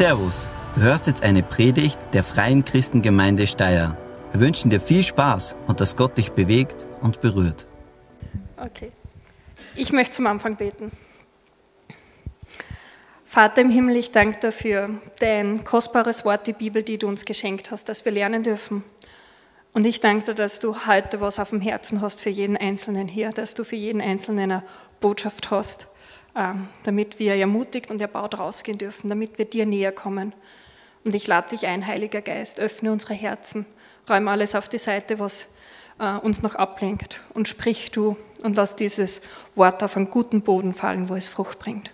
Servus, du hörst jetzt eine Predigt der Freien Christengemeinde Steyr. Wir wünschen dir viel Spaß und dass Gott dich bewegt und berührt. Okay. Ich möchte zum Anfang beten. Vater im Himmel, ich danke dir für dein kostbares Wort, die Bibel, die du uns geschenkt hast, dass wir lernen dürfen. Und ich danke dir, dass du heute was auf dem Herzen hast für jeden Einzelnen hier, dass du für jeden Einzelnen eine Botschaft hast, damit wir ermutigt und erbaut rausgehen dürfen, damit wir dir näher kommen. Und ich lade dich ein, Heiliger Geist, öffne unsere Herzen, räume alles auf die Seite, was äh, uns noch ablenkt und sprich du und lass dieses Wort auf einen guten Boden fallen, wo es Frucht bringt.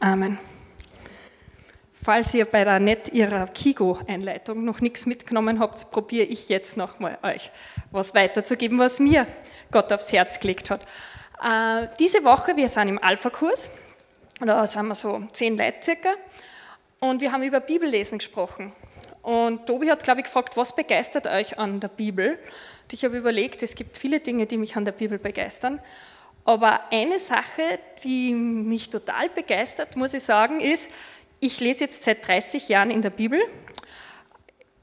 Amen. Falls ihr bei der Net ihrer Kigo-Einleitung noch nichts mitgenommen habt, probiere ich jetzt nochmal euch was weiterzugeben, was mir Gott aufs Herz gelegt hat. Äh, diese Woche, wir sind im Alpha-Kurs, da sind wir so zehn Leute circa, und wir haben über Bibellesen gesprochen. Und Tobi hat, glaube ich, gefragt, was begeistert euch an der Bibel? Und ich habe überlegt, es gibt viele Dinge, die mich an der Bibel begeistern. Aber eine Sache, die mich total begeistert, muss ich sagen, ist, ich lese jetzt seit 30 Jahren in der Bibel.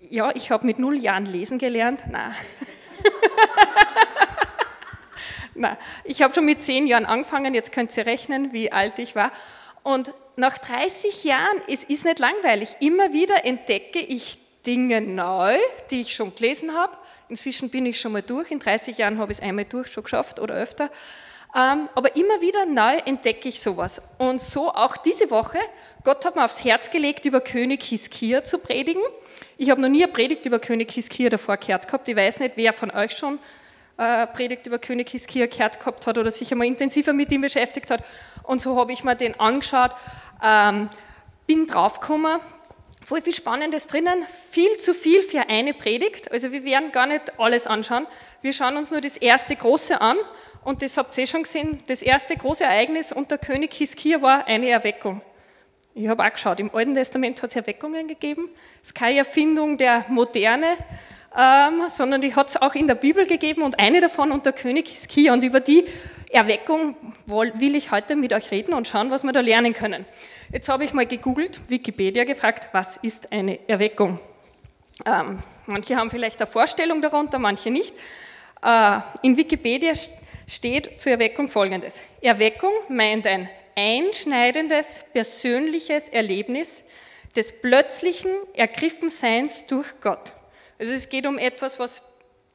Ja, ich habe mit null Jahren lesen gelernt. Nein. Nein. Ich habe schon mit zehn Jahren angefangen, jetzt könnt ihr rechnen, wie alt ich war. Und nach 30 Jahren, es ist nicht langweilig, immer wieder entdecke ich Dinge neu, die ich schon gelesen habe. Inzwischen bin ich schon mal durch, in 30 Jahren habe ich es einmal durch schon geschafft oder öfter. Ähm, aber immer wieder neu entdecke ich sowas. Und so auch diese Woche. Gott hat mir aufs Herz gelegt, über König Hiskia zu predigen. Ich habe noch nie eine Predigt über König Hiskia davor gehört gehabt. Ich weiß nicht, wer von euch schon äh, Predigt über König Hiskia gehört gehabt hat oder sich einmal intensiver mit ihm beschäftigt hat. Und so habe ich mir den angeschaut, ähm, bin draufgekommen, voll viel Spannendes drinnen, viel zu viel für eine Predigt. Also wir werden gar nicht alles anschauen. Wir schauen uns nur das erste große an und das habt ihr schon gesehen, das erste große Ereignis unter König Hiskia war eine Erweckung. Ich habe auch geschaut, im Alten Testament hat es Erweckungen gegeben. Es ist keine Erfindung der Moderne, ähm, sondern die hat es auch in der Bibel gegeben und eine davon unter König Hiskia. Und über die Erweckung will ich heute mit euch reden und schauen, was wir da lernen können. Jetzt habe ich mal gegoogelt, Wikipedia gefragt, was ist eine Erweckung? Ähm, manche haben vielleicht eine Vorstellung darunter, manche nicht. Äh, in Wikipedia steht zur Erweckung Folgendes. Erweckung meint ein einschneidendes persönliches Erlebnis des plötzlichen Ergriffenseins durch Gott. Also es geht um etwas, was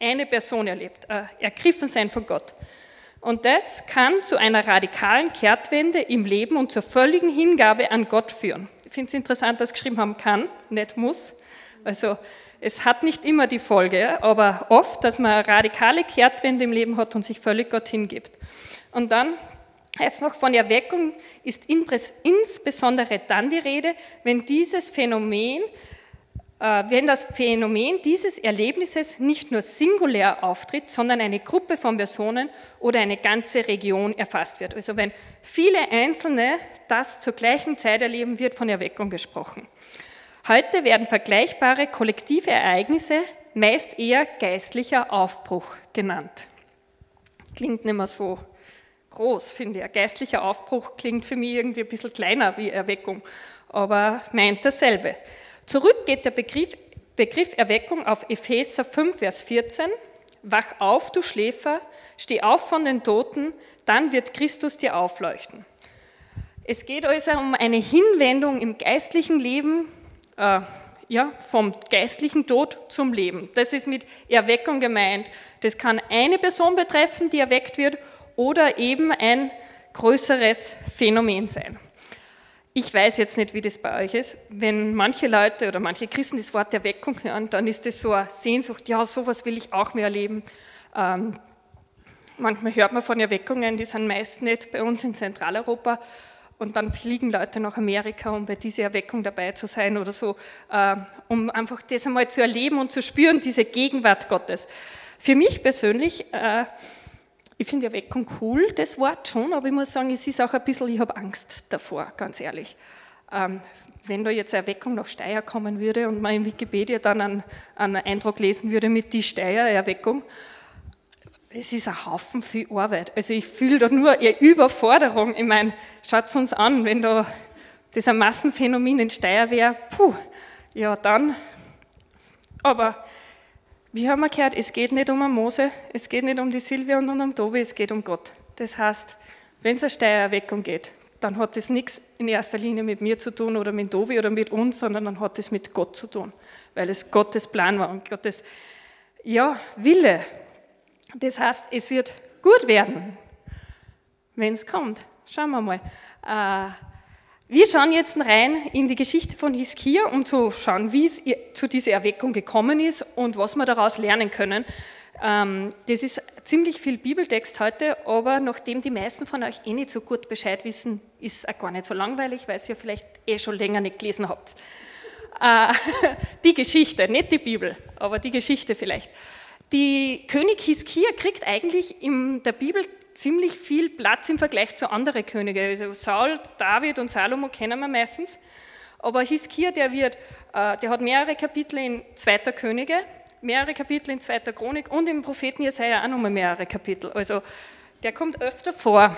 eine Person erlebt, äh, Ergriffensein von Gott. Und das kann zu einer radikalen Kehrtwende im Leben und zur völligen Hingabe an Gott führen. Ich finde es interessant, dass geschrieben haben kann, nicht muss. Also es hat nicht immer die Folge, aber oft, dass man eine radikale Kehrtwende im Leben hat und sich völlig Gott hingibt. Und dann Jetzt noch von Erweckung ist insbesondere dann die Rede, wenn dieses Phänomen, wenn das Phänomen dieses Erlebnisses nicht nur singulär auftritt, sondern eine Gruppe von Personen oder eine ganze Region erfasst wird. Also wenn viele Einzelne das zur gleichen Zeit erleben, wird von Erweckung gesprochen. Heute werden vergleichbare kollektive Ereignisse meist eher geistlicher Aufbruch genannt. Klingt nicht mehr so groß, finde ich. Geistlicher Aufbruch klingt für mich irgendwie ein bisschen kleiner wie Erweckung, aber meint dasselbe. Zurück geht der Begriff, Begriff Erweckung auf Epheser 5, Vers 14. Wach auf, du Schläfer, steh auf von den Toten, dann wird Christus dir aufleuchten. Es geht also um eine Hinwendung im geistlichen Leben äh, ja, vom geistlichen Tod zum Leben. Das ist mit Erweckung gemeint. Das kann eine Person betreffen, die erweckt wird, oder eben ein größeres Phänomen sein. Ich weiß jetzt nicht, wie das bei euch ist. Wenn manche Leute oder manche Christen das Wort Erweckung hören, dann ist das so eine Sehnsucht, ja, sowas will ich auch mehr erleben. Ähm, manchmal hört man von Erweckungen, die sind meist nicht bei uns in Zentraleuropa, und dann fliegen Leute nach Amerika, um bei dieser Erweckung dabei zu sein oder so, äh, um einfach das einmal zu erleben und zu spüren, diese Gegenwart Gottes. Für mich persönlich, äh, ich finde Erweckung cool, das Wort schon, aber ich muss sagen, es ist auch ein bisschen, ich habe Angst davor, ganz ehrlich. Ähm, wenn da jetzt Erweckung nach Steyr kommen würde und man in Wikipedia dann einen, einen Eindruck lesen würde mit die Steyr-Erweckung, es ist ein Haufen viel Arbeit. Also ich fühle da nur eine Überforderung. Ich meine, schaut uns an, wenn da das ein Massenphänomen in Steyr wäre, puh, ja dann. Aber wie haben wir gehört, es geht nicht um einen Mose, es geht nicht um die Silvia und um Tobi, es geht um Gott. Das heißt, wenn es eine Steuererweckung geht, dann hat das nichts in erster Linie mit mir zu tun oder mit Tobi oder mit uns, sondern dann hat es mit Gott zu tun, weil es Gottes Plan war und Gottes ja, Wille. Das heißt, es wird gut werden, wenn es kommt. Schauen wir mal. Äh, wir schauen jetzt rein in die Geschichte von Hiskia, um zu schauen, wie es zu dieser Erweckung gekommen ist und was wir daraus lernen können. Ähm, das ist ziemlich viel Bibeltext heute, aber nachdem die meisten von euch eh nicht so gut Bescheid wissen, ist es auch gar nicht so langweilig, weil ihr vielleicht eh schon länger nicht gelesen habt. Äh, die Geschichte, nicht die Bibel, aber die Geschichte vielleicht. Die König Hiskia kriegt eigentlich in der Bibel ziemlich viel Platz im Vergleich zu anderen Königen. Also Saul, David und Salomo kennen wir meistens. Aber Hiskia, der, wird, äh, der hat mehrere Kapitel in Zweiter Könige, mehrere Kapitel in Zweiter Chronik und im Propheten Jesaja auch nochmal mehrere Kapitel. Also der kommt öfter vor.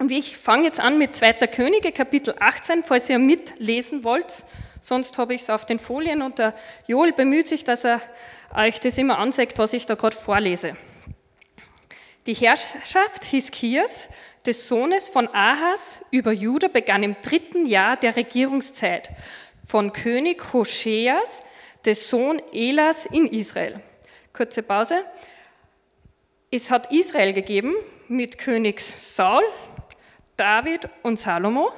Und ich fange jetzt an mit Zweiter Könige, Kapitel 18, falls ihr mitlesen wollt. Sonst habe ich es auf den Folien und der Joel bemüht sich, dass er euch das immer anzeigt, was ich da gerade vorlese. Die Herrschaft Hiskias, des Sohnes von Ahas, über Juda begann im dritten Jahr der Regierungszeit von König Hoscheas, des Sohn Elas in Israel. Kurze Pause. Es hat Israel gegeben mit König Saul, David und Salomo.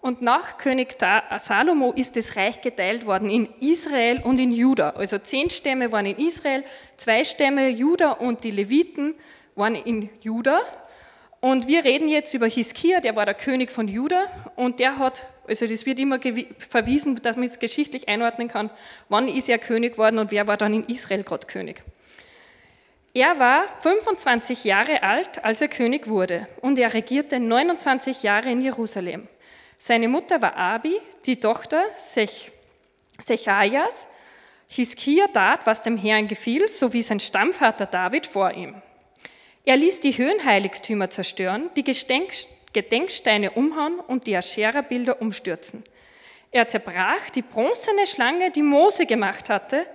Und nach König Salomo ist das Reich geteilt worden in Israel und in Juda. Also zehn Stämme waren in Israel, zwei Stämme Juda und die Leviten waren in Juda. Und wir reden jetzt über Hiskia, der war der König von Juda und der hat, also das wird immer verwiesen, dass man es geschichtlich einordnen kann, wann ist er König geworden und wer war dann in Israel gerade König. Er war 25 Jahre alt, als er König wurde und er regierte 29 Jahre in Jerusalem. Seine Mutter war Abi, die Tochter Sech, Sechajas. Hiskia tat, was dem Herrn gefiel, so wie sein Stammvater David vor ihm. Er ließ die Höhenheiligtümer zerstören, die Gedenksteine umhauen und die Aschera-Bilder umstürzen. Er zerbrach die bronzene Schlange, die Mose gemacht hatte,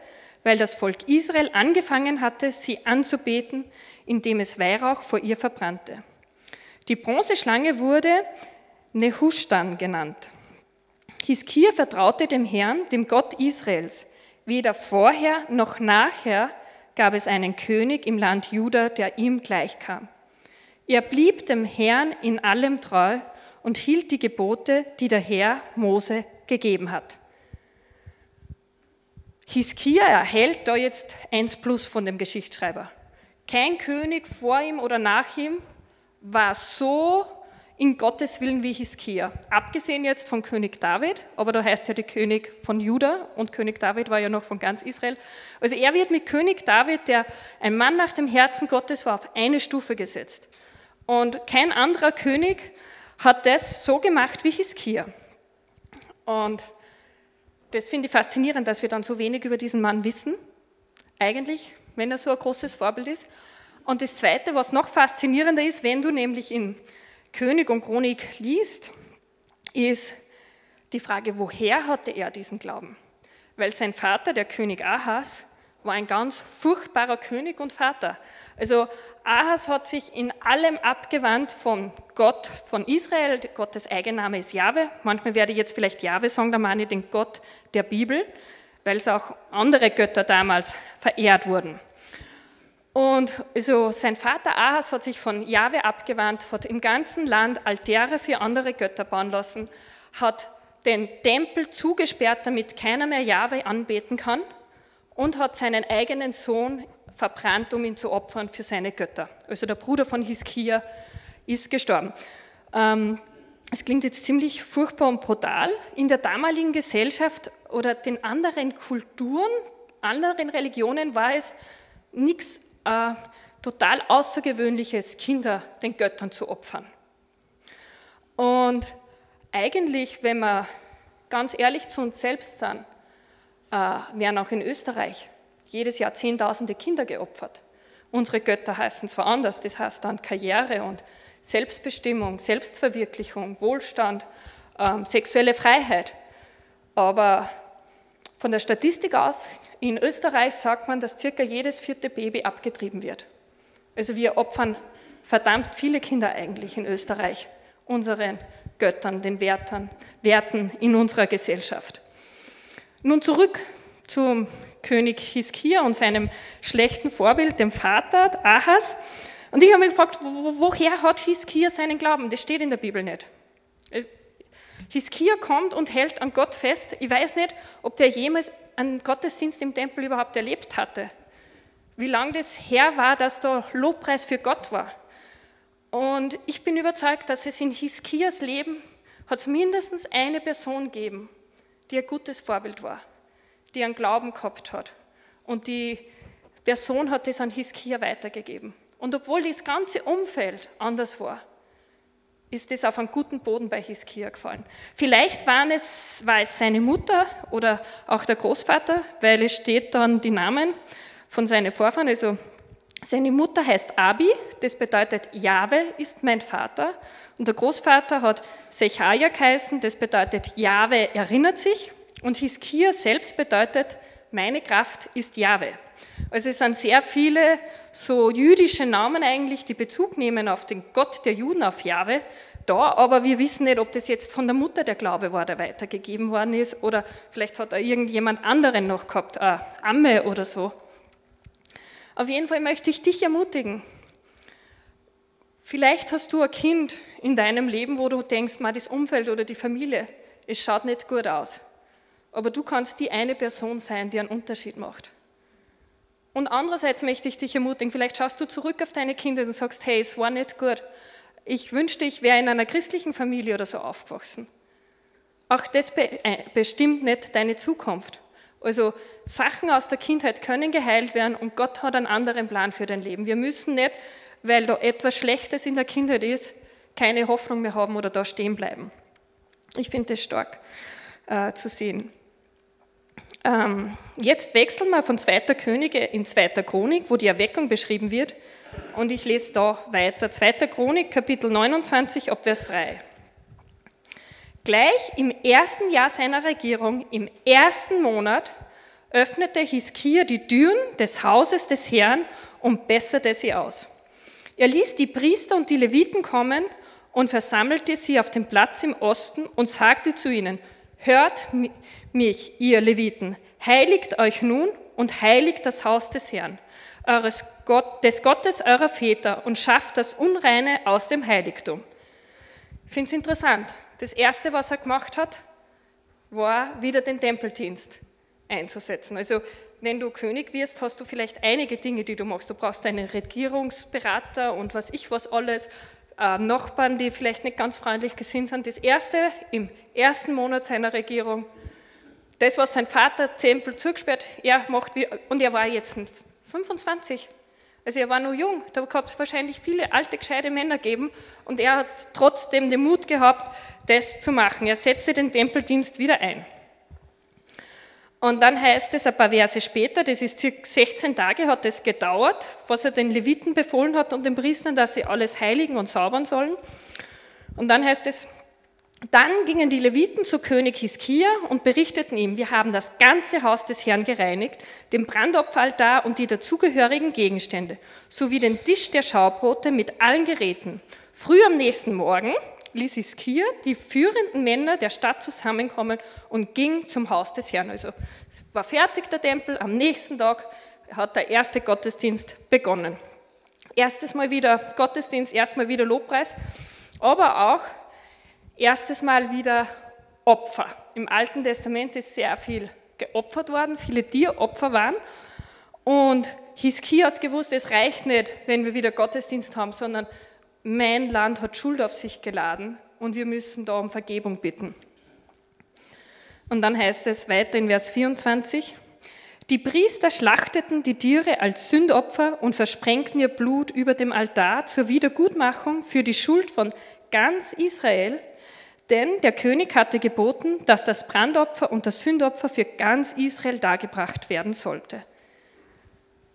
weil das Volk Israel angefangen hatte, sie anzubeten, indem es Weihrauch vor ihr verbrannte. Die Bronzeschlange wurde Nehushtan genannt. Hiskia vertraute dem Herrn, dem Gott Israels. Weder vorher noch nachher gab es einen König im Land Juda, der ihm gleichkam. Er blieb dem Herrn in allem treu und hielt die Gebote, die der Herr Mose gegeben hat. Hiskia erhält da jetzt eins plus von dem Geschichtsschreiber. Kein König vor ihm oder nach ihm war so in Gottes Willen wie Hiskia. Abgesehen jetzt von König David, aber da heißt ja der König von Juda und König David war ja noch von ganz Israel. Also er wird mit König David, der ein Mann nach dem Herzen Gottes war, auf eine Stufe gesetzt. Und kein anderer König hat das so gemacht wie Hiskia. Und das finde ich faszinierend, dass wir dann so wenig über diesen Mann wissen, eigentlich, wenn er so ein großes Vorbild ist. Und das Zweite, was noch faszinierender ist, wenn du nämlich in König und Chronik liest, ist die Frage, woher hatte er diesen Glauben? Weil sein Vater, der König Ahas, war ein ganz furchtbarer König und Vater. Also Ahas hat sich in allem abgewandt von Gott, von Israel. Gottes Eigenname ist Jahwe. Manchmal werde ich jetzt vielleicht Jahwe sagen, da meine ich den Gott der Bibel, weil es auch andere Götter damals verehrt wurden. Und also sein Vater Ahas hat sich von Jahwe abgewandt, hat im ganzen Land Altäre für andere Götter bauen lassen, hat den Tempel zugesperrt, damit keiner mehr Jahwe anbeten kann und hat seinen eigenen Sohn verbrannt, um ihn zu opfern für seine Götter. Also der Bruder von Hiskia ist gestorben. Ähm, es klingt jetzt ziemlich furchtbar und brutal. In der damaligen Gesellschaft oder den anderen Kulturen, anderen Religionen war es nichts äh, total Außergewöhnliches, Kinder den Göttern zu opfern. Und eigentlich, wenn wir ganz ehrlich zu uns selbst sind, äh, werden auch in Österreich jedes Jahr Zehntausende Kinder geopfert. Unsere Götter heißen zwar anders, das heißt dann Karriere und Selbstbestimmung, Selbstverwirklichung, Wohlstand, ähm, sexuelle Freiheit. Aber von der Statistik aus, in Österreich sagt man, dass circa jedes vierte Baby abgetrieben wird. Also wir opfern verdammt viele Kinder eigentlich in Österreich, unseren Göttern, den Wertern, Werten in unserer Gesellschaft. Nun zurück zum König Hiskia und seinem schlechten Vorbild, dem Vater Ahas. Und ich habe mich gefragt, woher hat Hiskia seinen Glauben? Das steht in der Bibel nicht. Hiskia kommt und hält an Gott fest. Ich weiß nicht, ob der jemals einen Gottesdienst im Tempel überhaupt erlebt hatte. Wie lange das her war, dass da Lobpreis für Gott war. Und ich bin überzeugt, dass es in Hiskias Leben hat mindestens eine Person gegeben, die ein gutes Vorbild war, die einen Glauben gehabt hat. Und die Person hat das an Hiskia weitergegeben. Und obwohl das ganze Umfeld anders war, ist es auf einen guten Boden bei Hiskia gefallen. Vielleicht waren es, war es seine Mutter oder auch der Großvater, weil es steht dann die Namen von seinen Vorfahren. Also seine Mutter heißt Abi, das bedeutet Jahwe ist mein Vater. Und der Großvater hat Sechaja geheißen, das bedeutet Jahwe erinnert sich. Und Hiskia selbst bedeutet meine Kraft ist Jahwe. Also es sind sehr viele so jüdische Namen eigentlich, die Bezug nehmen auf den Gott der Juden, auf Jahwe, da, aber wir wissen nicht, ob das jetzt von der Mutter der Glaube war, der weitergegeben worden ist, oder vielleicht hat er irgendjemand anderen noch gehabt, eine Amme oder so. Auf jeden Fall möchte ich dich ermutigen. Vielleicht hast du ein Kind in deinem Leben, wo du denkst, mal das Umfeld oder die Familie, es schaut nicht gut aus. Aber du kannst die eine Person sein, die einen Unterschied macht. Und andererseits möchte ich dich ermutigen, vielleicht schaust du zurück auf deine Kinder und sagst, hey, es war nicht gut. Ich wünschte, ich wäre in einer christlichen Familie oder so aufgewachsen. Auch das äh, bestimmt nicht deine Zukunft. Also Sachen aus der Kindheit können geheilt werden und Gott hat einen anderen Plan für dein Leben. Wir müssen nicht, weil da etwas Schlechtes in der Kindheit ist, keine Hoffnung mehr haben oder da stehen bleiben. Ich finde das stark äh, zu sehen. Ähm, jetzt wechseln wir von 2. Könige in 2. Chronik, wo die Erweckung beschrieben wird. Und ich lese da weiter. 2. Chronik, Kapitel 29, ab Vers 3. Gleich im ersten Jahr seiner Regierung, im ersten Monat, öffnete Hiskia die Türen des Hauses des Herrn und besserte sie aus. Er ließ die Priester und die Leviten kommen und versammelte sie auf dem Platz im Osten und sagte zu ihnen, Hört mich, ihr Leviten, heiligt euch nun und heiligt das Haus des Herrn, eures Gott, des Gottes eurer Väter und schafft das Unreine aus dem Heiligtum. Ich finde es interessant. Das Erste, was er gemacht hat, war wieder den Tempeldienst einzusetzen. Also wenn du König wirst, hast du vielleicht einige Dinge, die du machst. Du brauchst einen Regierungsberater und was ich was alles, äh, Nachbarn, die vielleicht nicht ganz freundlich gesinnt sind. Das Erste im ersten Monat seiner Regierung, das, was sein Vater Tempel zugesperrt, er macht, und er war jetzt 25. Also er war nur jung, da gab es wahrscheinlich viele alte, gescheite Männer geben und er hat trotzdem den Mut gehabt, das zu machen. Er setzte den Tempeldienst wieder ein. Und dann heißt es ein paar Verse später, das ist circa 16 Tage hat es gedauert, was er den Leviten befohlen hat und den Priestern, dass sie alles heiligen und saubern sollen. Und dann heißt es, dann gingen die Leviten zu König Hiskia und berichteten ihm, wir haben das ganze Haus des Herrn gereinigt, den Brandopferaltar und die dazugehörigen Gegenstände, sowie den Tisch der Schaubrote mit allen Geräten. Früh am nächsten Morgen ließ Iskir die führenden Männer der Stadt zusammenkommen und ging zum Haus des Herrn. Also war fertig der Tempel, am nächsten Tag hat der erste Gottesdienst begonnen. Erstes Mal wieder Gottesdienst, erstmal wieder Lobpreis, aber auch erstes Mal wieder Opfer. Im Alten Testament ist sehr viel geopfert worden, viele Tieropfer waren. Und Hiskia hat gewusst, es reicht nicht, wenn wir wieder Gottesdienst haben, sondern mein Land hat Schuld auf sich geladen und wir müssen da um Vergebung bitten. Und dann heißt es weiter in Vers 24, die Priester schlachteten die Tiere als Sündopfer und versprengten ihr Blut über dem Altar zur Wiedergutmachung für die Schuld von ganz Israel, denn der König hatte geboten, dass das Brandopfer und das Sündopfer für ganz Israel dargebracht werden sollte.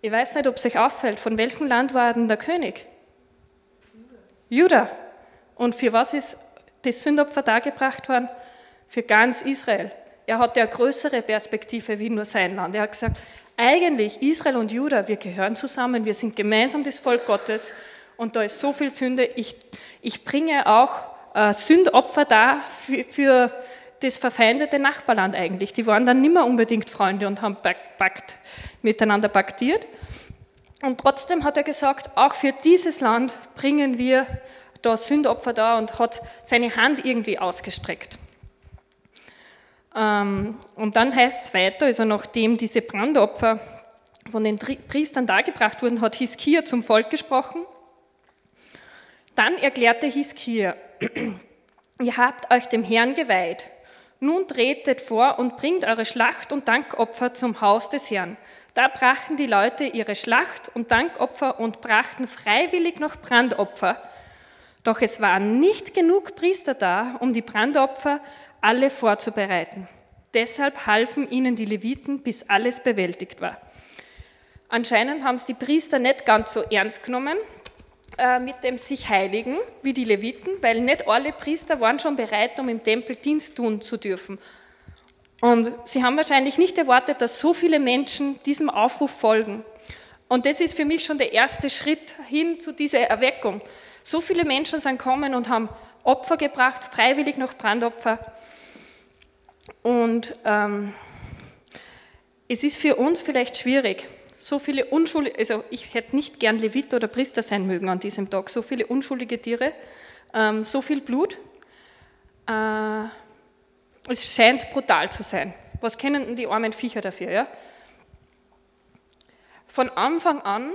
Ich weiß nicht, ob es euch auffällt, von welchem Land war denn der König? Juda. Und für was ist das Sündopfer dargebracht worden für ganz Israel. Er hatte eine größere Perspektive wie nur sein Land. Er hat gesagt, eigentlich Israel und Juda, wir gehören zusammen, wir sind gemeinsam das Volk Gottes und da ist so viel Sünde. Ich, ich bringe auch äh, Sündopfer da für, für das verfeindete Nachbarland eigentlich. Die waren dann nicht mehr unbedingt Freunde und haben pakt, miteinander paktiert. Und trotzdem hat er gesagt, auch für dieses Land bringen wir da Sündopfer da und hat seine Hand irgendwie ausgestreckt. Ähm, und dann heißt es weiter, also nachdem diese Brandopfer von den Priestern dargebracht wurden, hat Hiskia zum Volk gesprochen. Dann erklärte Hiskia, ihr habt euch dem Herrn geweiht. Nun tretet vor und bringt eure Schlacht- und Dankopfer zum Haus des Herrn. Da brachten die Leute ihre Schlacht- und Dankopfer und brachten freiwillig noch Brandopfer. Doch es waren nicht genug Priester da, um die Brandopfer alle vorzubereiten. Deshalb halfen ihnen die Leviten, bis alles bewältigt war. Anscheinend haben es die Priester nicht ganz so ernst genommen mit dem sich heiligen wie die Leviten, weil nicht alle Priester waren schon bereit, um im Tempel Dienst tun zu dürfen. Und sie haben wahrscheinlich nicht erwartet, dass so viele Menschen diesem Aufruf folgen. Und das ist für mich schon der erste Schritt hin zu dieser Erweckung. So viele Menschen sind gekommen und haben Opfer gebracht, freiwillig noch Brandopfer. Und ähm, es ist für uns vielleicht schwierig, so viele unschuldige, also ich hätte nicht gern Levit oder Priester sein mögen an diesem Tag, so viele unschuldige Tiere, ähm, so viel Blut. Äh, es scheint brutal zu sein. Was kennen denn die armen Viecher dafür? Ja? Von Anfang an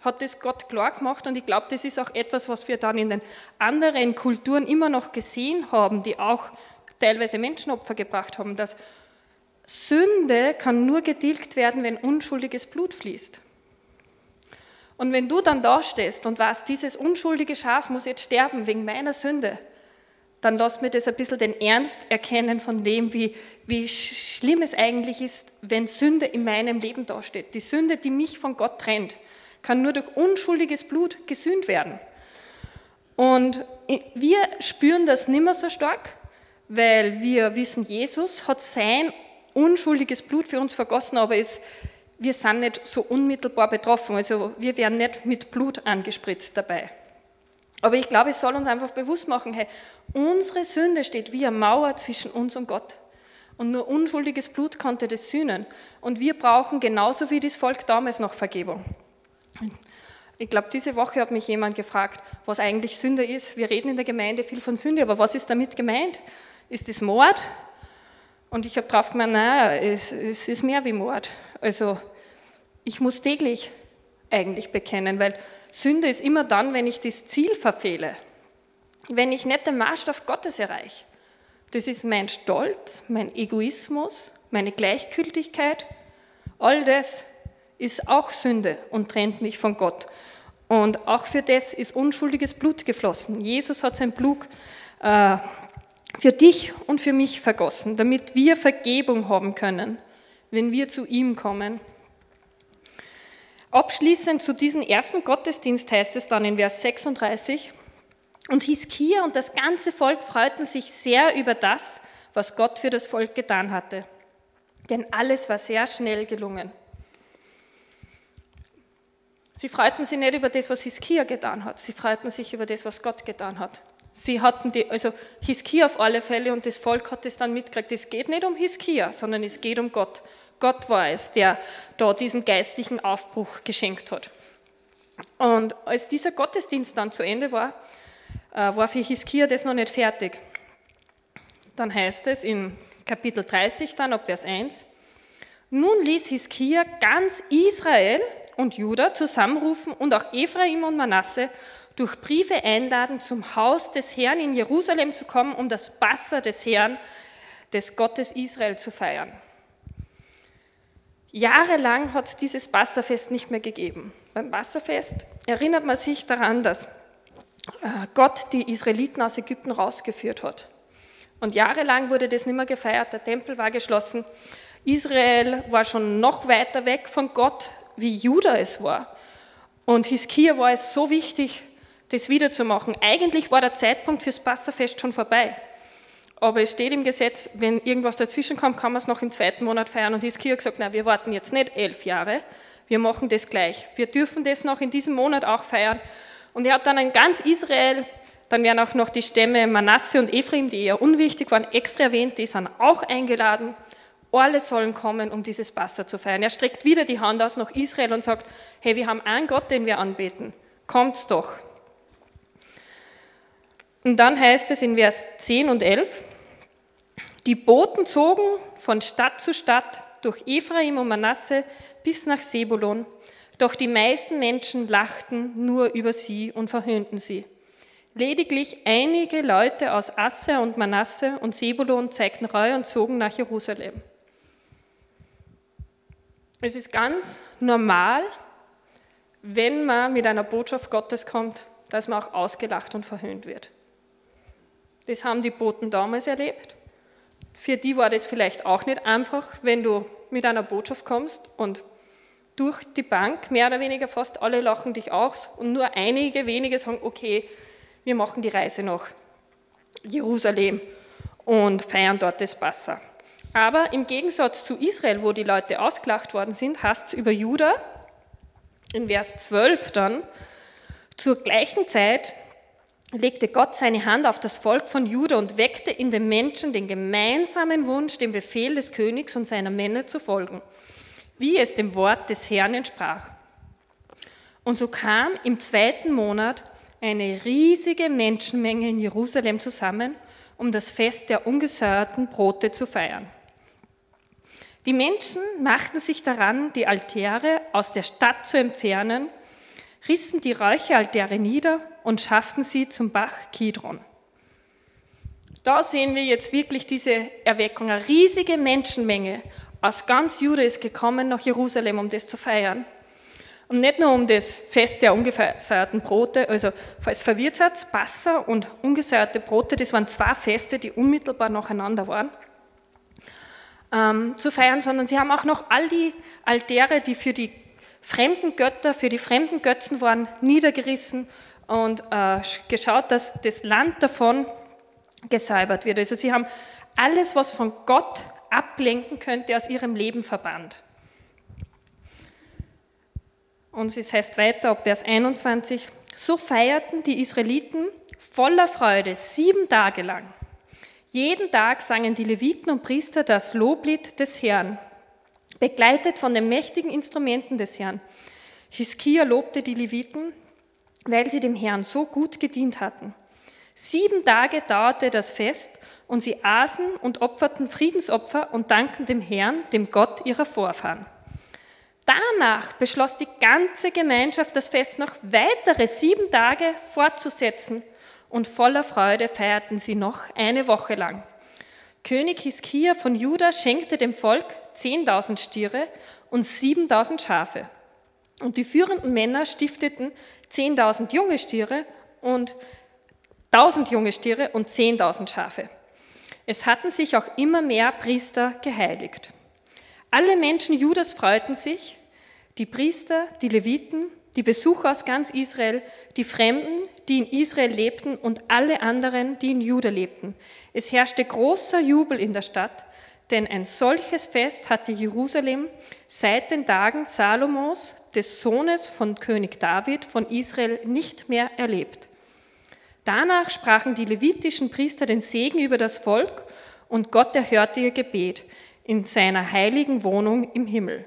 hat das Gott klar gemacht und ich glaube, das ist auch etwas, was wir dann in den anderen Kulturen immer noch gesehen haben, die auch teilweise Menschenopfer gebracht haben, dass Sünde kann nur getilgt werden, wenn unschuldiges Blut fließt. Und wenn du dann da stehst und weißt, dieses unschuldige Schaf muss jetzt sterben wegen meiner Sünde, dann lass mir das ein bisschen den Ernst erkennen von dem, wie, wie schlimm es eigentlich ist, wenn Sünde in meinem Leben dasteht. Die Sünde, die mich von Gott trennt, kann nur durch unschuldiges Blut gesühnt werden. Und wir spüren das nicht mehr so stark, weil wir wissen, Jesus hat sein unschuldiges Blut für uns vergossen, aber es, wir sind nicht so unmittelbar betroffen. Also wir werden nicht mit Blut angespritzt dabei. Aber ich glaube, es soll uns einfach bewusst machen, hey, unsere Sünde steht wie eine Mauer zwischen uns und Gott. Und nur unschuldiges Blut konnte das sühnen. Und wir brauchen genauso wie das Volk damals noch Vergebung. Ich glaube, diese Woche hat mich jemand gefragt, was eigentlich Sünde ist. Wir reden in der Gemeinde viel von Sünde, aber was ist damit gemeint? Ist es Mord? Und ich habe drauf gemeint, naja, es, es ist mehr wie Mord. Also ich muss täglich eigentlich bekennen, weil Sünde ist immer dann, wenn ich das Ziel verfehle, wenn ich nicht den Maßstab Gottes erreiche. Das ist mein Stolz, mein Egoismus, meine Gleichgültigkeit. All das ist auch Sünde und trennt mich von Gott. Und auch für das ist unschuldiges Blut geflossen. Jesus hat sein Blut äh, für dich und für mich vergossen, damit wir Vergebung haben können, wenn wir zu ihm kommen. Abschließend zu diesem ersten Gottesdienst heißt es dann in Vers 36, und Hiskia und das ganze Volk freuten sich sehr über das, was Gott für das Volk getan hatte. Denn alles war sehr schnell gelungen. Sie freuten sich nicht über das, was Hiskia getan hat, sie freuten sich über das, was Gott getan hat. Sie hatten die, also Hiskia auf alle Fälle und das Volk hat es dann mitgekriegt. Es geht nicht um Hiskia, sondern es geht um Gott. Gott war es, der da diesen geistlichen Aufbruch geschenkt hat. Und als dieser Gottesdienst dann zu Ende war, äh, war für Hiskia das noch nicht fertig. Dann heißt es in Kapitel 30 dann ab Vers 1, nun ließ Hiskia ganz Israel und Juda zusammenrufen und auch Ephraim und Manasse durch Briefe einladen, zum Haus des Herrn in Jerusalem zu kommen, um das Passa des Herrn, des Gottes Israel zu feiern. Jahrelang hat es dieses Passafest nicht mehr gegeben. Beim Passafest erinnert man sich daran, dass äh, Gott die Israeliten aus Ägypten rausgeführt hat. Und jahrelang wurde das nicht mehr gefeiert, der Tempel war geschlossen. Israel war schon noch weiter weg von Gott, wie Juda es war. Und Hiskia war es so wichtig, das wiederzumachen. Eigentlich war der Zeitpunkt fürs Passafest schon vorbei. Aber es steht im Gesetz, wenn irgendwas dazwischen kommt, kann man es noch im zweiten Monat feiern. Und Hiskia hat gesagt, na, wir warten jetzt nicht elf Jahre, wir machen das gleich. Wir dürfen das noch in diesem Monat auch feiern. Und er hat dann in ganz Israel, dann werden auch noch die Stämme Manasse und Ephraim, die eher unwichtig waren, extra erwähnt, die sind auch eingeladen. Alle sollen kommen, um dieses Passa zu feiern. Er streckt wieder die Hand aus nach Israel und sagt, hey, wir haben einen Gott, den wir anbeten. Kommt's doch. Und dann heißt es in Vers 10 und 11, die Boten zogen von Stadt zu Stadt durch Ephraim und Manasse bis nach Sebulon. Doch die meisten Menschen lachten nur über sie und verhöhnten sie. Lediglich einige Leute aus Asse und Manasse und Sebulon zeigten Reue und zogen nach Jerusalem. Es ist ganz normal, wenn man mit einer Botschaft Gottes kommt, dass man auch ausgelacht und verhöhnt wird. Das haben die Boten damals erlebt. Für die war das vielleicht auch nicht einfach, wenn du mit einer Botschaft kommst und durch die Bank mehr oder weniger fast alle lachen dich aus und nur einige wenige sagen, okay, wir machen die Reise nach Jerusalem und feiern dort das Passa. Aber im Gegensatz zu Israel, wo die Leute ausgelacht worden sind, heißt es über Juda in Vers 12 dann, zur gleichen Zeit legte Gott seine Hand auf das Volk von Juda und weckte in den Menschen den gemeinsamen Wunsch, dem Befehl des Königs und seiner Männer zu folgen, wie es dem Wort des Herrn entsprach. Und so kam im zweiten Monat eine riesige Menschenmenge in Jerusalem zusammen, um das Fest der ungesäuerten Brote zu feiern. Die Menschen machten sich daran, die Altäre aus der Stadt zu entfernen, rissen die Räucheraltäre nieder und schafften sie zum Bach Kidron. Da sehen wir jetzt wirklich diese Erweckung. Eine riesige Menschenmenge aus ganz Juda ist gekommen nach Jerusalem, um das zu feiern. Und nicht nur um das Fest der ungesäuerten Brote, also falls verwirrt seid, Passa und ungesäuerte Brote, das waren zwei Feste, die unmittelbar nacheinander waren, ähm, zu feiern, sondern sie haben auch noch all die Altäre, die für die fremden Götter, für die fremden Götzen waren, niedergerissen und äh, geschaut, dass das Land davon gesäubert wird. Also sie haben alles, was von Gott ablenken könnte, aus ihrem Leben verbannt. Und es heißt weiter, ab Vers 21, so feierten die Israeliten voller Freude sieben Tage lang. Jeden Tag sangen die Leviten und Priester das Loblied des Herrn, begleitet von den mächtigen Instrumenten des Herrn. Hiskia lobte die Leviten, weil sie dem Herrn so gut gedient hatten. Sieben Tage dauerte das Fest und sie aßen und opferten Friedensopfer und dankten dem Herrn, dem Gott ihrer Vorfahren. Danach beschloss die ganze Gemeinschaft, das Fest noch weitere sieben Tage fortzusetzen und voller Freude feierten sie noch eine Woche lang. König Hiskia von Juda schenkte dem Volk 10.000 Stiere und 7.000 Schafe. Und die führenden Männer stifteten 10.000 junge Stiere und 1000 junge Stiere und 10.000 Schafe. Es hatten sich auch immer mehr Priester geheiligt. Alle Menschen Judas freuten sich, die Priester, die Leviten, die Besucher aus ganz Israel, die Fremden, die in Israel lebten und alle anderen, die in Juda lebten. Es herrschte großer Jubel in der Stadt, denn ein solches Fest hatte Jerusalem seit den Tagen Salomos, des Sohnes von König David von Israel, nicht mehr erlebt. Danach sprachen die levitischen Priester den Segen über das Volk und Gott erhörte ihr Gebet in seiner heiligen Wohnung im Himmel.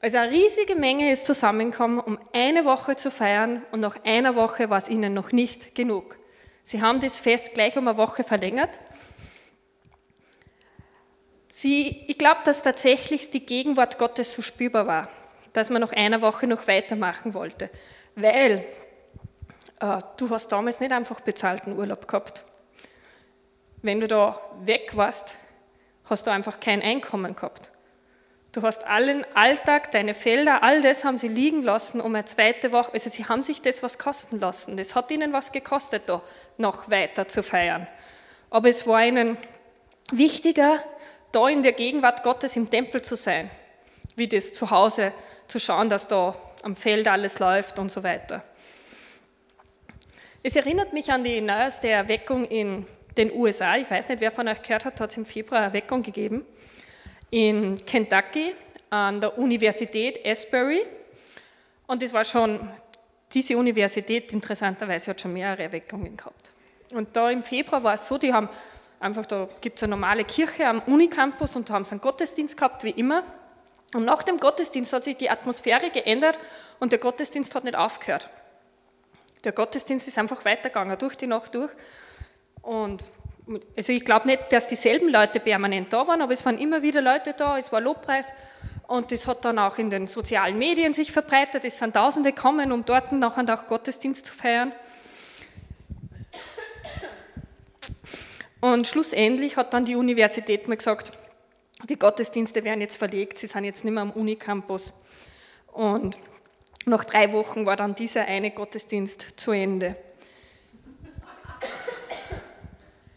Also eine riesige Menge ist zusammengekommen, um eine Woche zu feiern und nach einer Woche war es ihnen noch nicht genug. Sie haben das Fest gleich um eine Woche verlängert Sie, ich glaube, dass tatsächlich die Gegenwart Gottes so spürbar war, dass man nach einer Woche noch weitermachen wollte. Weil äh, du hast damals nicht einfach bezahlten Urlaub gehabt. Wenn du da weg warst, hast du einfach kein Einkommen gehabt. Du hast allen Alltag, deine Felder, all das haben sie liegen lassen, um eine zweite Woche, also sie haben sich das was kosten lassen. Das hat ihnen was gekostet, da noch weiter zu feiern. Aber es war ihnen wichtiger, da in der Gegenwart Gottes im Tempel zu sein, wie das zu Hause zu schauen, dass da am Feld alles läuft und so weiter. Es erinnert mich an die neueste Erweckung in den USA. Ich weiß nicht, wer von euch gehört hat, hat es im Februar Erweckung gegeben. In Kentucky an der Universität Asbury. Und das war schon, diese Universität interessanterweise hat schon mehrere Erweckungen gehabt. Und da im Februar war es so, die haben einfach, da gibt es eine normale Kirche am Unicampus und da haben sie einen Gottesdienst gehabt, wie immer. Und nach dem Gottesdienst hat sich die Atmosphäre geändert und der Gottesdienst hat nicht aufgehört. Der Gottesdienst ist einfach weitergegangen, durch die Nacht durch. Und also ich glaube nicht, dass dieselben Leute permanent da waren, aber es waren immer wieder Leute da, es war Lobpreis und das hat dann auch in den sozialen Medien sich verbreitet. Es sind Tausende gekommen, um dort nachher auch Gottesdienst zu feiern. Und schlussendlich hat dann die Universität mir gesagt, die Gottesdienste werden jetzt verlegt, sie sind jetzt nicht mehr am Unicampus. Und nach drei Wochen war dann dieser eine Gottesdienst zu Ende.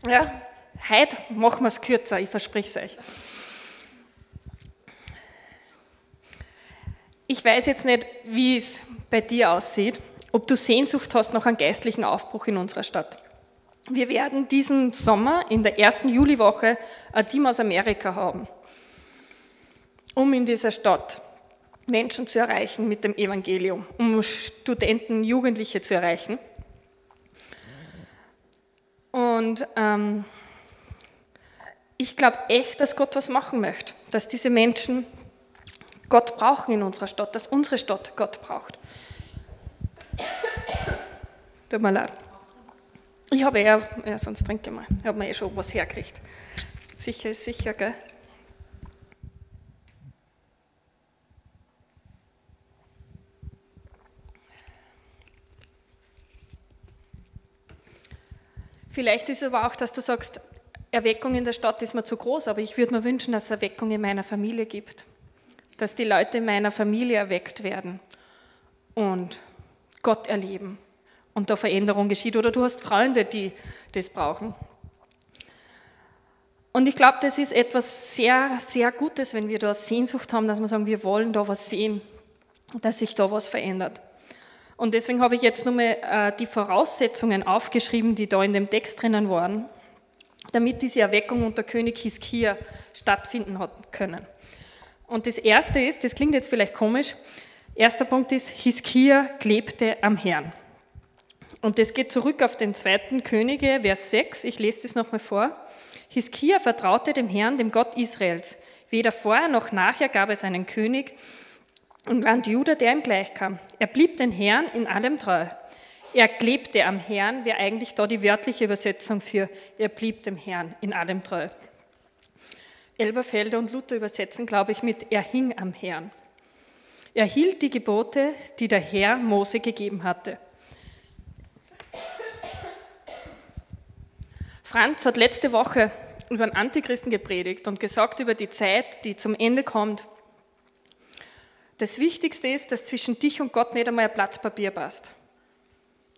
Ja, heute machen wir es kürzer, ich verspreche es euch. Ich weiß jetzt nicht, wie es bei dir aussieht, ob du Sehnsucht hast nach einem geistlichen Aufbruch in unserer Stadt. Wir werden diesen Sommer in der ersten Juliwoche ein Team aus Amerika haben, um in dieser Stadt Menschen zu erreichen mit dem Evangelium, um Studenten, Jugendliche zu erreichen. Und ähm, ich glaube echt, dass Gott was machen möchte, dass diese Menschen Gott brauchen in unserer Stadt, dass unsere Stadt Gott braucht. Tut mir leid. Ich habe eher, ja, sonst trinke ich mal. Ich habe mir eh schon was hergekriegt. Sicher ist sicher, gell? Vielleicht ist es aber auch, dass du sagst, Erweckung in der Stadt ist mir zu groß, aber ich würde mir wünschen, dass es Erweckung in meiner Familie gibt. Dass die Leute in meiner Familie erweckt werden und Gott erleben und da Veränderung geschieht. Oder du hast Freunde, die das brauchen. Und ich glaube, das ist etwas sehr, sehr Gutes, wenn wir da Sehnsucht haben, dass wir sagen, wir wollen da was sehen, dass sich da was verändert. Und deswegen habe ich jetzt nochmal äh, die Voraussetzungen aufgeschrieben, die da in dem Text drinnen waren, damit diese Erweckung unter König Hiskia stattfinden hat können. Und das erste ist, das klingt jetzt vielleicht komisch, erster Punkt ist, Hiskia klebte am Herrn. Und das geht zurück auf den zweiten Könige, Vers 6, ich lese das nochmal vor. Hiskia vertraute dem Herrn, dem Gott Israels. Weder vorher noch nachher gab es einen König, und Land Juda, der ihm gleichkam. Er blieb den Herrn in allem treu. Er klebte am Herrn, wäre eigentlich da die wörtliche Übersetzung für er blieb dem Herrn in allem treu. Elberfelder und Luther übersetzen, glaube ich, mit er hing am Herrn. Er hielt die Gebote, die der Herr Mose gegeben hatte. Franz hat letzte Woche über den Antichristen gepredigt und gesagt über die Zeit, die zum Ende kommt, das Wichtigste ist, dass zwischen dich und Gott nicht einmal ein Blatt Papier passt.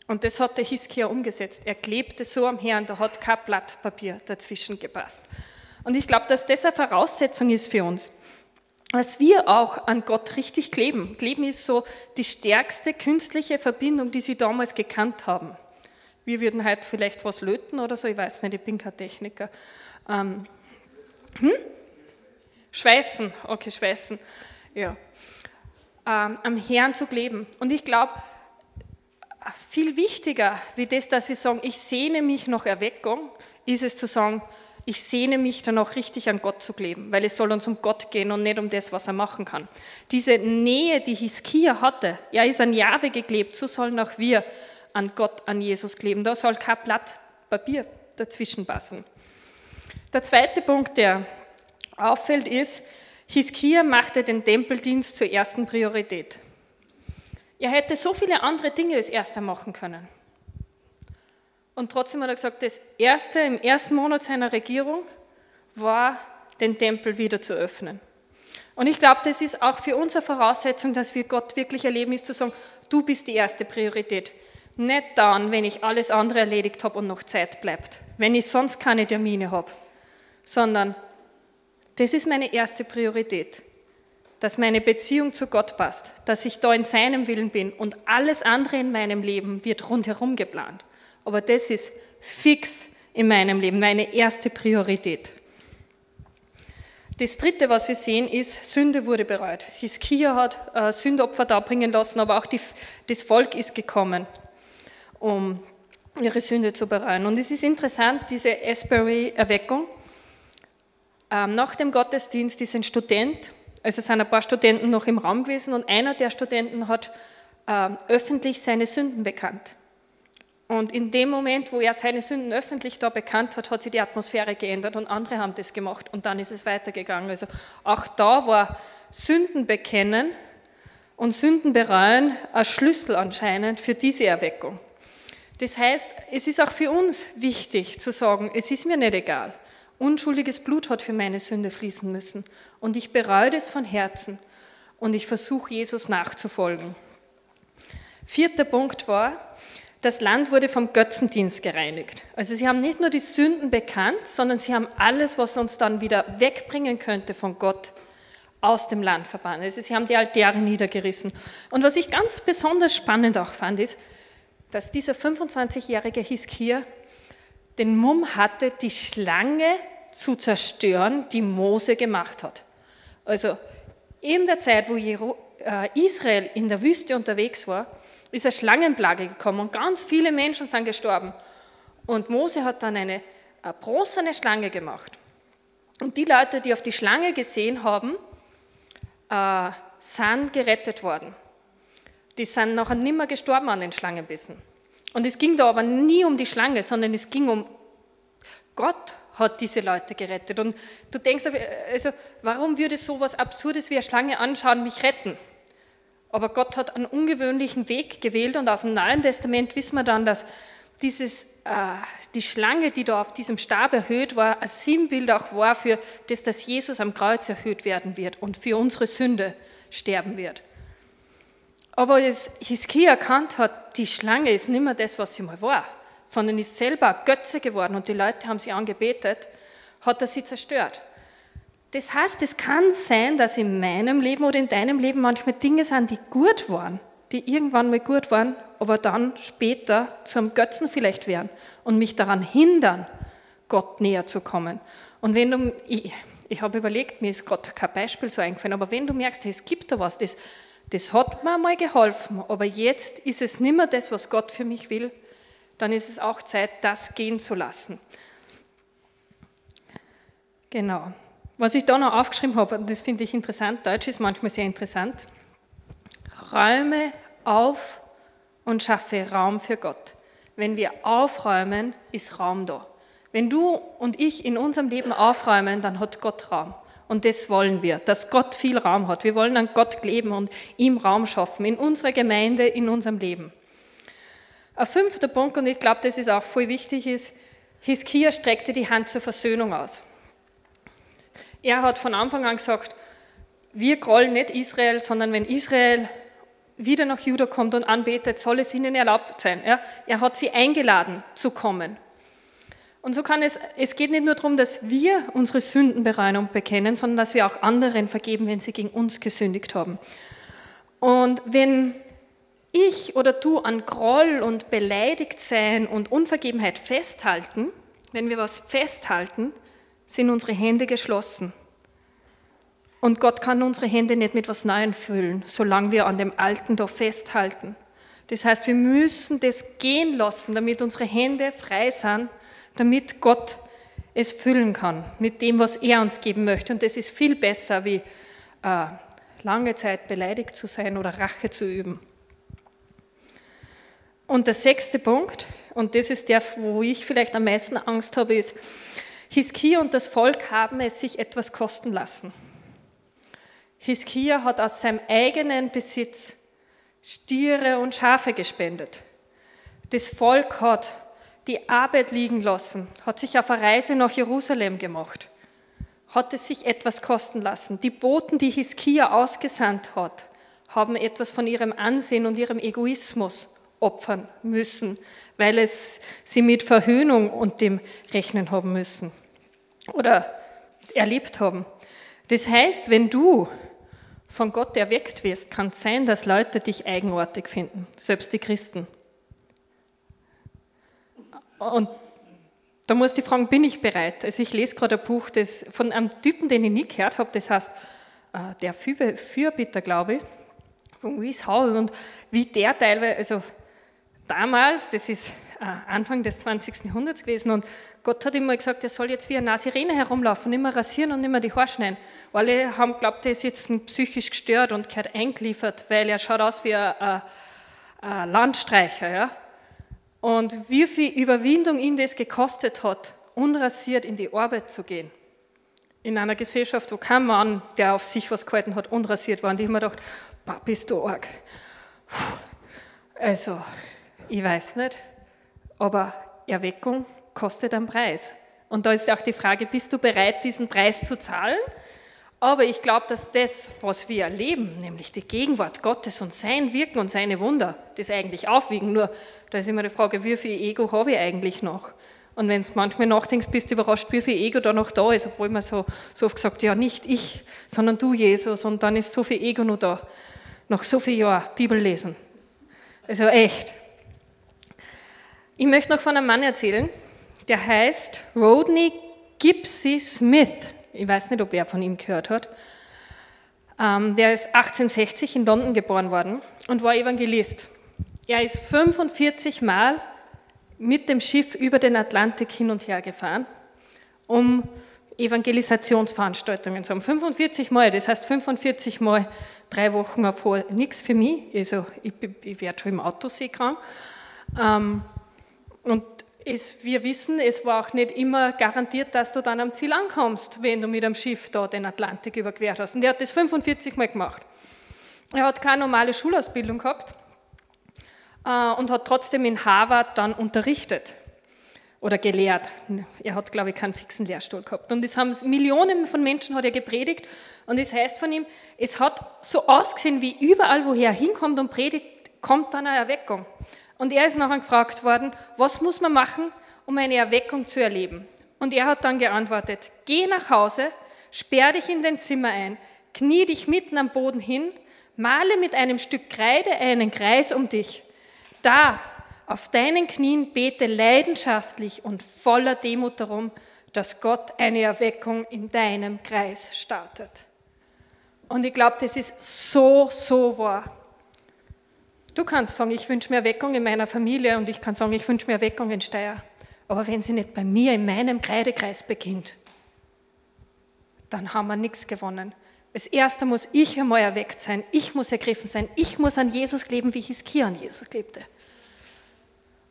Und das hat der Hiskia umgesetzt. Er klebte so am Herrn, da hat kein Blatt Papier dazwischen gepasst. Und ich glaube, dass das eine Voraussetzung ist für uns, dass wir auch an Gott richtig kleben. Kleben ist so die stärkste künstliche Verbindung, die sie damals gekannt haben. Wir würden heute vielleicht was löten oder so, ich weiß nicht, ich bin kein Techniker. Ähm, hm? Schweißen, okay, schweißen, ja ähm, am Herrn zu kleben. Und ich glaube, viel wichtiger wie das, dass wir sagen, ich sehne mich nach Erweckung, ist es zu sagen, ich sehne mich dann auch richtig an Gott zu kleben, weil es soll uns um Gott gehen und nicht um das, was er machen kann. Diese Nähe, die Hiskia hatte, er ist an Jahwe geklebt, so sollen auch wir an Gott, an Jesus kleben. Da soll kein Blatt Papier dazwischen passen. Der zweite Punkt, der auffällt, ist, Hiskia machte den Tempeldienst zur ersten Priorität. Er hätte so viele andere Dinge als erster machen können. Und trotzdem hat er gesagt, das erste im ersten Monat seiner Regierung war, den Tempel wieder zu öffnen. Und ich glaube, das ist auch für uns eine Voraussetzung, dass wir Gott wirklich erleben, ist zu sagen, du bist die erste Priorität. Nicht dann, wenn ich alles andere erledigt habe und noch Zeit bleibt, wenn ich sonst keine Termine habe, sondern das ist meine erste Priorität, dass meine Beziehung zu Gott passt, dass ich da in seinem Willen bin und alles andere in meinem Leben wird rundherum geplant. Aber das ist fix in meinem Leben, meine erste Priorität. Das dritte, was wir sehen, ist, Sünde wurde bereut. Hiskia hat äh, Sündopfer darbringen lassen, aber auch die, das Volk ist gekommen, um ihre Sünde zu bereuen. Und es ist interessant, diese Asbury-Erweckung. Ähm, nach dem Gottesdienst ist ein Student, also sind ein paar Studenten noch im Raum gewesen und einer der Studenten hat äh, öffentlich seine Sünden bekannt. Und in dem Moment, wo er seine Sünden öffentlich da bekannt hat, hat sich die Atmosphäre geändert und andere haben das gemacht und dann ist es weitergegangen. Also auch da war Sünden bekennen und Sünden bereuen ein Schlüssel anscheinend für diese Erweckung. Das heißt, es ist auch für uns wichtig zu sagen, es ist mir nicht egal. Unschuldiges Blut hat für meine Sünde fließen müssen und ich bereue das von Herzen und ich versuche Jesus nachzufolgen. Vierter Punkt war, das Land wurde vom Götzendienst gereinigt. Also sie haben nicht nur die Sünden bekannt, sondern sie haben alles, was uns dann wieder wegbringen könnte von Gott, aus dem Land verbannt. Also sie haben die Altäre niedergerissen. Und was ich ganz besonders spannend auch fand, ist, dass dieser 25-jährige Hiskia den Mumm hatte, die Schlange zu zerstören, die Mose gemacht hat. Also in der Zeit, wo äh, Israel in der Wüste unterwegs war, ist eine Schlangenplage gekommen und ganz viele Menschen sind gestorben. Und Mose hat dann eine, eine bronzene Schlange gemacht. Und die Leute, die auf die Schlange gesehen haben, äh, sind gerettet worden. Die sind nachher nimmer gestorben an den Schlangenbissen. Und es ging da aber nie um die Schlange, sondern es ging um Gott hat diese Leute gerettet. Und du denkst, also, warum würde so etwas Absurdes wie eine Schlange anschauen mich retten? Aber Gott hat einen ungewöhnlichen Weg gewählt und aus dem Neuen Testament wissen wir dann, dass dieses, äh, die Schlange, die da auf diesem Stab erhöht war, ein Sinnbild auch war für das, dass Jesus am Kreuz erhöht werden wird und für unsere Sünde sterben wird. Aber als Hiskia erkannt hat, die Schlange ist nicht mehr das, was sie mal war, sondern ist selber Götze geworden und die Leute haben sie angebetet, hat er sie zerstört. Das heißt, es kann sein, dass in meinem Leben oder in deinem Leben manchmal Dinge sind, die gut waren, die irgendwann mal gut waren, aber dann später zum Götzen vielleicht werden und mich daran hindern, Gott näher zu kommen. Und wenn du, ich, ich habe überlegt, mir ist Gott kein Beispiel so eingefallen, aber wenn du merkst, es gibt da was, das, das hat mir mal geholfen, aber jetzt ist es nicht mehr das, was Gott für mich will, dann ist es auch Zeit, das gehen zu lassen. Genau. Was ich da noch aufgeschrieben habe, und das finde ich interessant, Deutsch ist manchmal sehr interessant, räume auf und schaffe Raum für Gott. Wenn wir aufräumen, ist Raum da. Wenn du und ich in unserem Leben aufräumen, dann hat Gott Raum. Und das wollen wir, dass Gott viel Raum hat. Wir wollen an Gott leben und ihm Raum schaffen, in unserer Gemeinde, in unserem Leben. Ein fünfter Punkt, und ich glaube, das ist auch voll wichtig, ist, Hiskia streckte die Hand zur Versöhnung aus. Er hat von Anfang an gesagt, wir grollen nicht Israel, sondern wenn Israel wieder nach Juda kommt und anbetet, soll es ihnen erlaubt sein. Ja? Er hat sie eingeladen zu kommen. Und so kann es, es geht nicht nur darum, dass wir unsere Sünden bereuen und bekennen, sondern dass wir auch anderen vergeben, wenn sie gegen uns gesündigt haben. Und wenn ich oder du an Groll und beleidigt sein und Unvergebenheit festhalten, wenn wir was festhalten, sind unsere Hände geschlossen. Und Gott kann unsere Hände nicht mit was Neuem füllen, solange wir an dem Alten da festhalten. Das heißt, wir müssen das gehen lassen, damit unsere Hände frei sind, damit Gott es füllen kann mit dem, was er uns geben möchte. Und das ist viel besser, wie äh, lange Zeit beleidigt zu sein oder Rache zu üben. Und der sechste Punkt, und das ist der, wo ich vielleicht am meisten Angst habe, ist, Hiskia und das Volk haben es sich etwas kosten lassen. Hiskia hat aus seinem eigenen Besitz Stiere und Schafe gespendet. Das Volk hat die Arbeit liegen lassen, hat sich auf eine Reise nach Jerusalem gemacht, hat es sich etwas kosten lassen. Die Boten, die Hiskia ausgesandt hat, haben etwas von ihrem Ansehen und ihrem Egoismus opfern müssen, weil es sie mit Verhöhnung und dem rechnen haben müssen oder erlebt haben. Das heißt, wenn du von Gott erweckt wirst, kann es sein, dass Leute dich eigenartig finden, selbst die Christen. Und da musst du fragen, bin ich bereit? Also ich lese gerade ein Buch das von einem Typen, den ich nie gehört habe, das heißt äh, Der Fürbitter, glaube ich, von Reese Howell. Und wie der teilweise, also damals, das ist äh, Anfang des 20. Jahrhunderts gewesen, und Gott hat immer gesagt, er soll jetzt wie eine Sirene herumlaufen, immer rasieren und immer die Haare schneiden. Alle haben glaubt, er ist jetzt psychisch gestört und gehört eingeliefert, weil er schaut aus wie ein, ein, ein Landstreicher. Ja? Und wie viel Überwindung ihn das gekostet hat, unrasiert in die Arbeit zu gehen. In einer Gesellschaft, wo kein Mann, der auf sich was gehalten hat, unrasiert war. Und ich habe mir gedacht, bist du arg. Also, ich weiß nicht, aber Erweckung kostet einen Preis. Und da ist auch die Frage, bist du bereit, diesen Preis zu zahlen? Aber ich glaube, dass das, was wir erleben, nämlich die Gegenwart Gottes und sein Wirken und seine Wunder, das eigentlich aufwiegen. Nur da ist immer die Frage, wie viel Ego habe ich eigentlich noch? Und wenn du manchmal nachdenkst, bist du überrascht, wie viel Ego da noch da ist, obwohl man so, so oft gesagt, ja, nicht ich, sondern du, Jesus. Und dann ist so viel Ego noch da. Nach so vielen Jahren Bibel lesen. Also echt. Ich möchte noch von einem Mann erzählen, der heißt Rodney Gipsy Smith. Ich weiß nicht, ob wer von ihm gehört hat. Ähm, der ist 1860 in London geboren worden und war Evangelist. Er ist 45 Mal mit dem Schiff über den Atlantik hin und her gefahren, um Evangelisationsveranstaltungen zu haben. 45 Mal, das heißt 45 Mal drei Wochen auf hohe, nichts für mich, also ich, ich werde schon im Auto seekrank. Ähm, und es, wir wissen, es war auch nicht immer garantiert, dass du dann am Ziel ankommst, wenn du mit einem Schiff da den Atlantik überquert hast. Und er hat das 45 Mal gemacht. Er hat keine normale Schulausbildung gehabt äh, und hat trotzdem in Harvard dann unterrichtet oder gelehrt. Er hat, glaube ich, keinen fixen Lehrstuhl gehabt. Und es haben Millionen von Menschen hat er gepredigt. Und es heißt von ihm, es hat so ausgesehen, wie überall, woher er hinkommt und predigt, kommt dann eine Erweckung. Und er ist nachher gefragt worden, was muss man machen, um eine Erweckung zu erleben? Und er hat dann geantwortet, geh nach Hause, sperr dich in dein Zimmer ein, knie dich mitten am Boden hin, male mit einem Stück Kreide einen Kreis um dich. Da, auf deinen Knien, bete leidenschaftlich und voller Demut darum, dass Gott eine Erweckung in deinem Kreis startet. Und ich glaube, das ist so, so wahr. Du kannst sagen, ich wünsche mir Erweckung in meiner Familie und ich kann sagen, ich wünsche mir Erweckung in Steyr. Aber wenn sie nicht bei mir in meinem Kreidekreis beginnt, dann haben wir nichts gewonnen. Als erster muss ich einmal erweckt sein, ich muss ergriffen sein, ich muss an Jesus leben, wie Hiskia an Jesus lebte.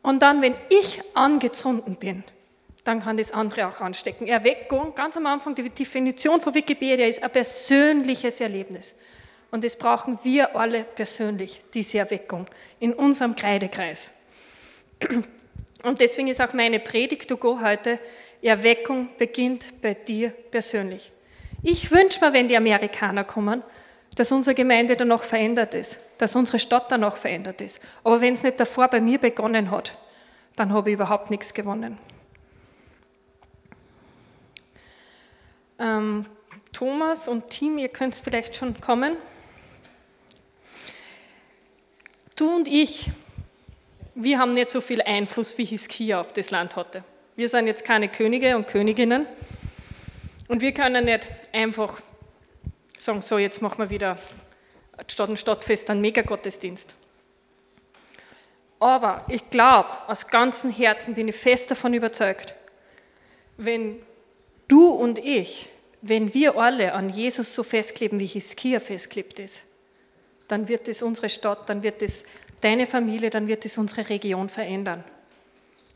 Und dann, wenn ich angezündet bin, dann kann das andere auch anstecken. Erweckung, ganz am Anfang, die Definition von Wikipedia ist ein persönliches Erlebnis. Und das brauchen wir alle persönlich, diese Erweckung, in unserem Kreidekreis. Und deswegen ist auch meine Predigt to go heute, Erweckung beginnt bei dir persönlich. Ich wünsche mir, wenn die Amerikaner kommen, dass unsere Gemeinde dann noch verändert ist, dass unsere Stadt dann noch verändert ist. Aber wenn es nicht davor bei mir begonnen hat, dann habe ich überhaupt nichts gewonnen. Ähm, Thomas und Team, ihr könnt vielleicht schon kommen. Du und ich, wir haben nicht so viel Einfluss, wie Hiskia auf das Land hatte. Wir sind jetzt keine Könige und Königinnen und wir können nicht einfach sagen, so jetzt machen wir wieder statt ein Stadtfest einen Megagottesdienst. Aber ich glaube, aus ganzem Herzen bin ich fest davon überzeugt, wenn du und ich, wenn wir alle an Jesus so festkleben, wie Hiskia festklebt ist, dann wird es unsere Stadt, dann wird es deine Familie, dann wird es unsere Region verändern.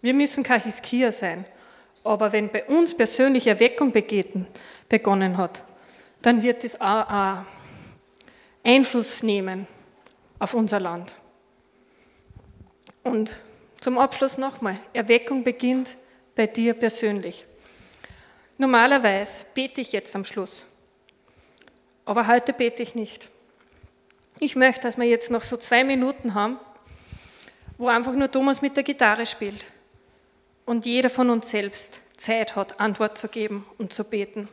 Wir müssen kein Hiskia sein, aber wenn bei uns persönliche Erweckung begonnen hat, dann wird es auch Einfluss nehmen auf unser Land. Und zum Abschluss nochmal, Erweckung beginnt bei dir persönlich. Normalerweise bete ich jetzt am Schluss, aber heute bete ich nicht. Ich möchte, dass wir jetzt noch so zwei Minuten haben, wo einfach nur Thomas mit der Gitarre spielt und jeder von uns selbst Zeit hat, Antwort zu geben und zu beten.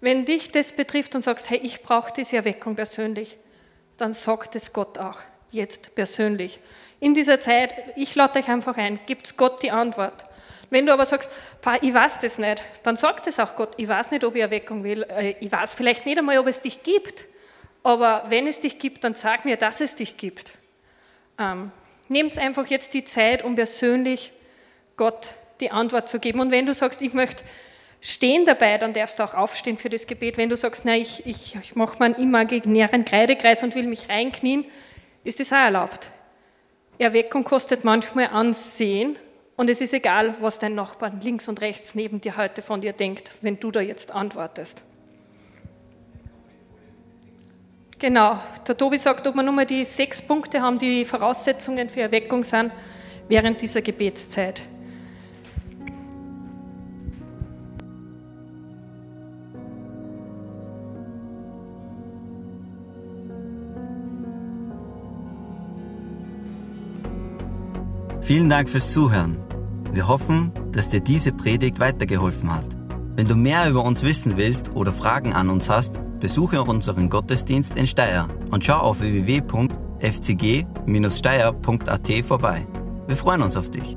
Wenn dich das betrifft und sagst, hey, ich brauche diese Erweckung persönlich, dann sagt es Gott auch. jetzt persönlich. In dieser Zeit, ich lade euch einfach ein, gibt Gott die Antwort. Wenn du aber sagst, ich weiß das nicht, dann sagt es auch Gott, ich weiß nicht, ob ich Erweckung will, äh, ich weiß vielleicht nicht einmal, ob es dich gibt, aber wenn es dich gibt, dann sag mir, dass es dich gibt. Ähm, Nehmt einfach jetzt die Zeit, um persönlich Gott die Antwort zu geben. Und wenn du sagst, ich möchte stehen dabei, dann darfst du auch aufstehen für das Gebet. Wenn du sagst, nein, ich, ich, ich mache meinen imaginären Kreidekreis und will mich reinknien, ist das auch erlaubt. Erweckung kostet manchmal Ansehen und es ist egal, was dein Nachbar links und rechts neben dir heute von dir denkt, wenn du da jetzt antwortest. Genau, der Tobi sagt, ob wir nur mal die sechs Punkte haben, die Voraussetzungen für Erweckung sind während dieser Gebetszeit. Vielen Dank fürs Zuhören. Wir hoffen, dass dir diese Predigt weitergeholfen hat. Wenn du mehr über uns wissen willst oder Fragen an uns hast, besuche unseren Gottesdienst in Steyr und schau auf www.fcg-steyr.at vorbei. Wir freuen uns auf dich.